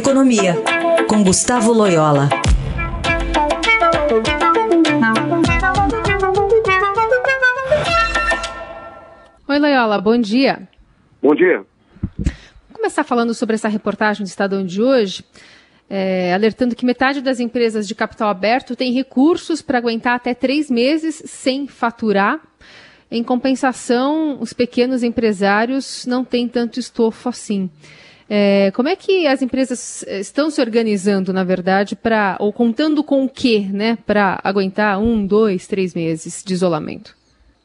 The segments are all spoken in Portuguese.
Economia, com Gustavo Loyola. Oi, Loyola, bom dia. Bom dia. Vou começar falando sobre essa reportagem do Estadão de hoje, é, alertando que metade das empresas de capital aberto tem recursos para aguentar até três meses sem faturar. Em compensação, os pequenos empresários não têm tanto estofo assim. É, como é que as empresas eh, estão se organizando, na verdade, para ou contando com o quê, né, para aguentar um, dois, três meses de isolamento?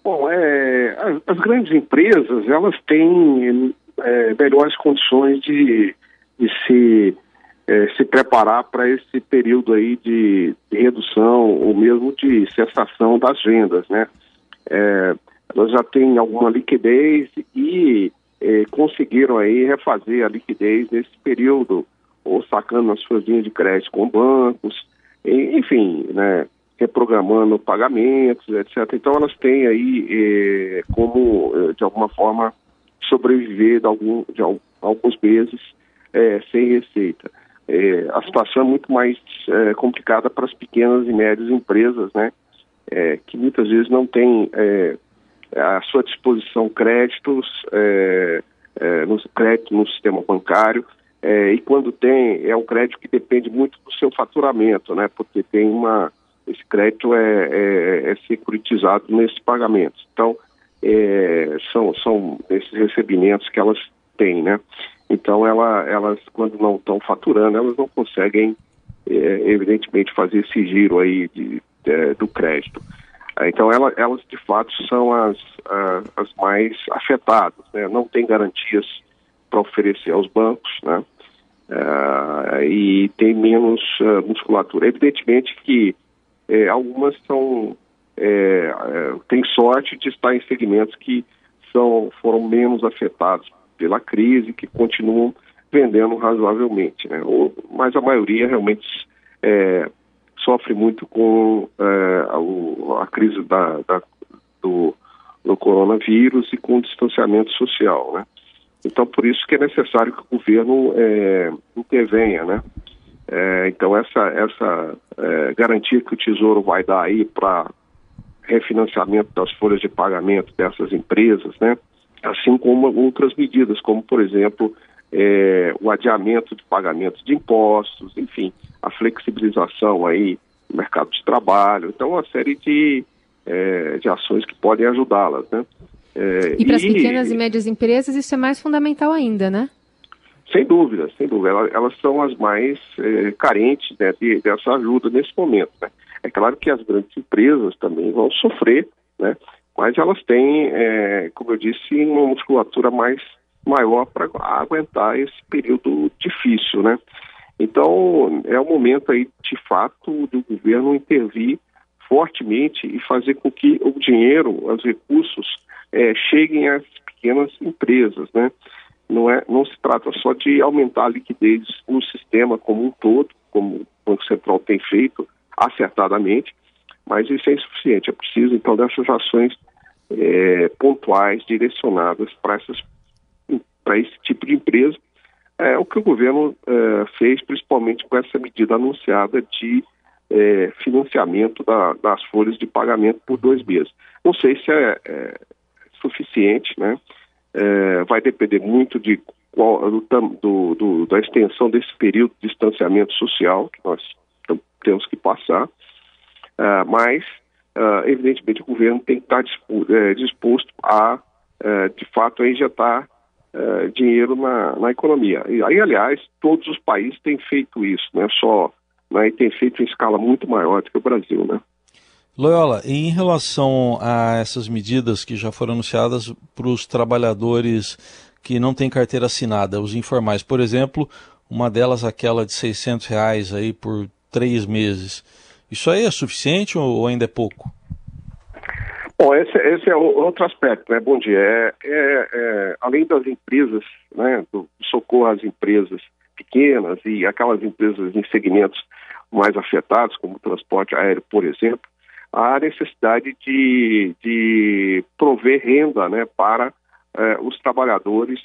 Bom, é, as, as grandes empresas elas têm é, melhores condições de, de se é, se preparar para esse período aí de, de, redução ou mesmo de cessação das vendas, né? É, elas já têm alguma liquidez e eh, conseguiram aí refazer a liquidez nesse período, ou sacando as suas linhas de crédito com bancos, e, enfim, né, reprogramando pagamentos, etc. Então elas têm aí eh, como, eh, de alguma forma, sobreviver de, algum, de alguns meses eh, sem receita. Eh, a situação é muito mais eh, complicada para as pequenas e médias empresas, né? que muitas vezes não têm à sua disposição créditos, é, é, no crédito no sistema bancário, é, e quando tem, é um crédito que depende muito do seu faturamento, né? Porque tem uma. Esse crédito é, é, é securitizado nesses pagamentos. Então, é, são, são esses recebimentos que elas têm, né? Então, ela, elas, quando não estão faturando, elas não conseguem, é, evidentemente, fazer esse giro aí de, de, do crédito. Então, ela, elas de fato são as, as mais afetadas, né? não tem garantias para oferecer aos bancos, né? Uh, e tem menos uh, musculatura. Evidentemente que eh, algumas são eh, têm sorte de estar em segmentos que são, foram menos afetados pela crise, que continuam vendendo razoavelmente, né? Ou, mas a maioria realmente sofre muito com é, a, crise da, da, do, do, coronavírus e com o distanciamento social, né? Então, por isso que é necessário que o governo é, intervenha, né? É, então, essa, essa é, garantia que o Tesouro vai dar aí para refinanciamento das folhas de pagamento dessas empresas, né? Assim como outras medidas, como, por exemplo, o adiamento de pagamentos de impostos, enfim, a flexibilização aí do mercado de trabalho. Então, uma série de, é, de ações que podem ajudá-las, né? É, e para as pequenas e médias empresas isso é mais fundamental ainda, né? Sem dúvida, sem dúvida. Elas, elas são as mais é, carentes né, de, dessa ajuda nesse momento. Né? É claro que as grandes empresas também vão sofrer, né? mas elas têm, é, como eu disse, uma musculatura mais maior para aguentar esse período difícil, né? Então, é o momento aí, de fato, do governo intervir fortemente e fazer com que o dinheiro, os recursos, é, cheguem às pequenas empresas, né? Não, é, não se trata só de aumentar a liquidez no sistema como um todo, como o Banco Central tem feito acertadamente, mas isso é insuficiente. É preciso, então, dessas ações é, pontuais, direcionadas para essas para esse tipo de empresa. É o que o governo é, fez, principalmente com essa medida anunciada de é, financiamento da, das folhas de pagamento por dois meses. Não sei se é, é suficiente, né? É, vai depender muito de qual, do, do, da extensão desse período de distanciamento social que nós temos que passar, é, mas é, evidentemente o governo tem que estar disposto a, de fato, estar uh, dinheiro na, na economia. E aí, aliás, todos os países têm feito isso, né? Só, né? E tem feito em escala muito maior do que o Brasil, né? Loyola, em relação a essas medidas que já foram anunciadas para os trabalhadores que não têm carteira assinada, os informais, por exemplo, uma delas aquela de 600 reais aí por três meses, isso aí é suficiente ou ainda é pouco? Bom, esse, esse, é outro aspecto, né? Bom dia. É, é, é, além das empresas, né, do socorro às empresas pequenas e aquelas empresas em segmentos mais afetados, como o transporte aéreo, por exemplo, há necessidade de, de prover renda né, para é, os trabalhadores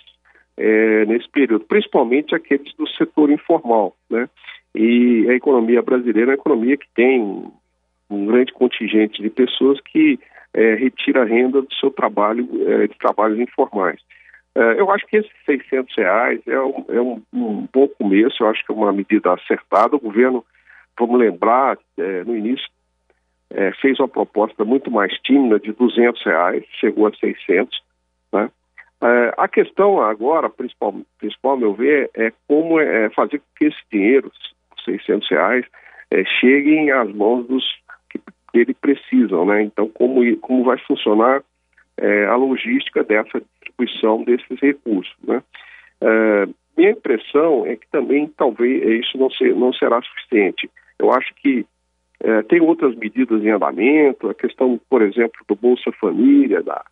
é, nesse período, principalmente aqueles do setor informal, né? E a economia brasileira é uma economia que tem um grande contingente de pessoas que é, retira renda do seu trabalho, é, de trabalhos informais. É, eu acho que esses 600 reais é, um, é um, um, bom começo, eu acho que é uma medida acertada. O governo, vamos lembrar, é, no início é, fez uma proposta muito mais tímida de 200 reais, chegou a 600, né? É, a questão agora, principal, principal, a meu ver, é como é fazer com que esse dinheiro, 600 reais, é, cheguem às mãos dos que ele precisam, né? Então, como, como vai funcionar é, a logística dessa distribuição desses recursos, né? É, minha impressão é que também talvez isso não, ser, não será suficiente. Eu acho que é, tem outras medidas em andamento, a questão, por exemplo, do Bolsa Família, da,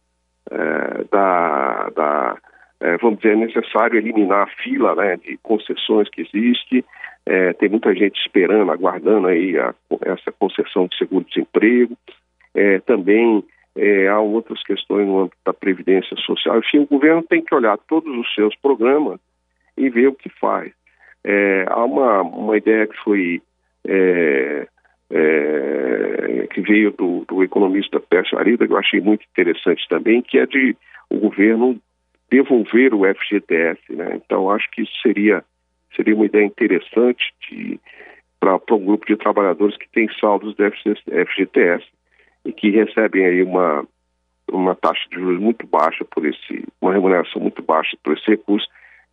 é, da, da é, vamos dizer, é necessário eliminar a fila né, de concessões que existe. É, tem muita gente esperando, aguardando aí a, essa concessão de seguro-desemprego. É, também há outras questões no âmbito da Previdência Social. Enfim, o governo tem que olhar todos os seus programas e ver o que faz. Há uma, uma ideia que foi que veio do, do economista Pércio Arida, que eu achei muito interessante também, que é de o governo devolver o FGTS. Né? Então, acho que isso seria, seria uma ideia interessante para um grupo de trabalhadores que tem saldos do FGTS e que recebem aí uma, uma taxa de juros muito baixa por esse, uma remuneração muito baixa por esse recurso,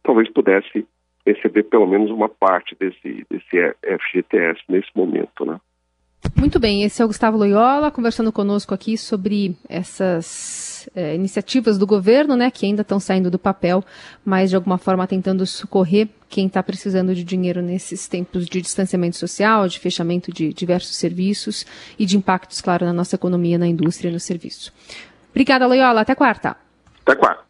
talvez pudesse receber pelo menos uma parte desse, desse FGTS nesse momento, né? Muito bem, esse é o Gustavo Loyola conversando conosco aqui sobre essas é, iniciativas do governo, né, que ainda estão saindo do papel, mas de alguma forma tentando socorrer quem está precisando de dinheiro nesses tempos de distanciamento social, de fechamento de diversos serviços e de impactos, claro, na nossa economia, na indústria e no serviço. Obrigada, Loyola. Até quarta. Até quarta.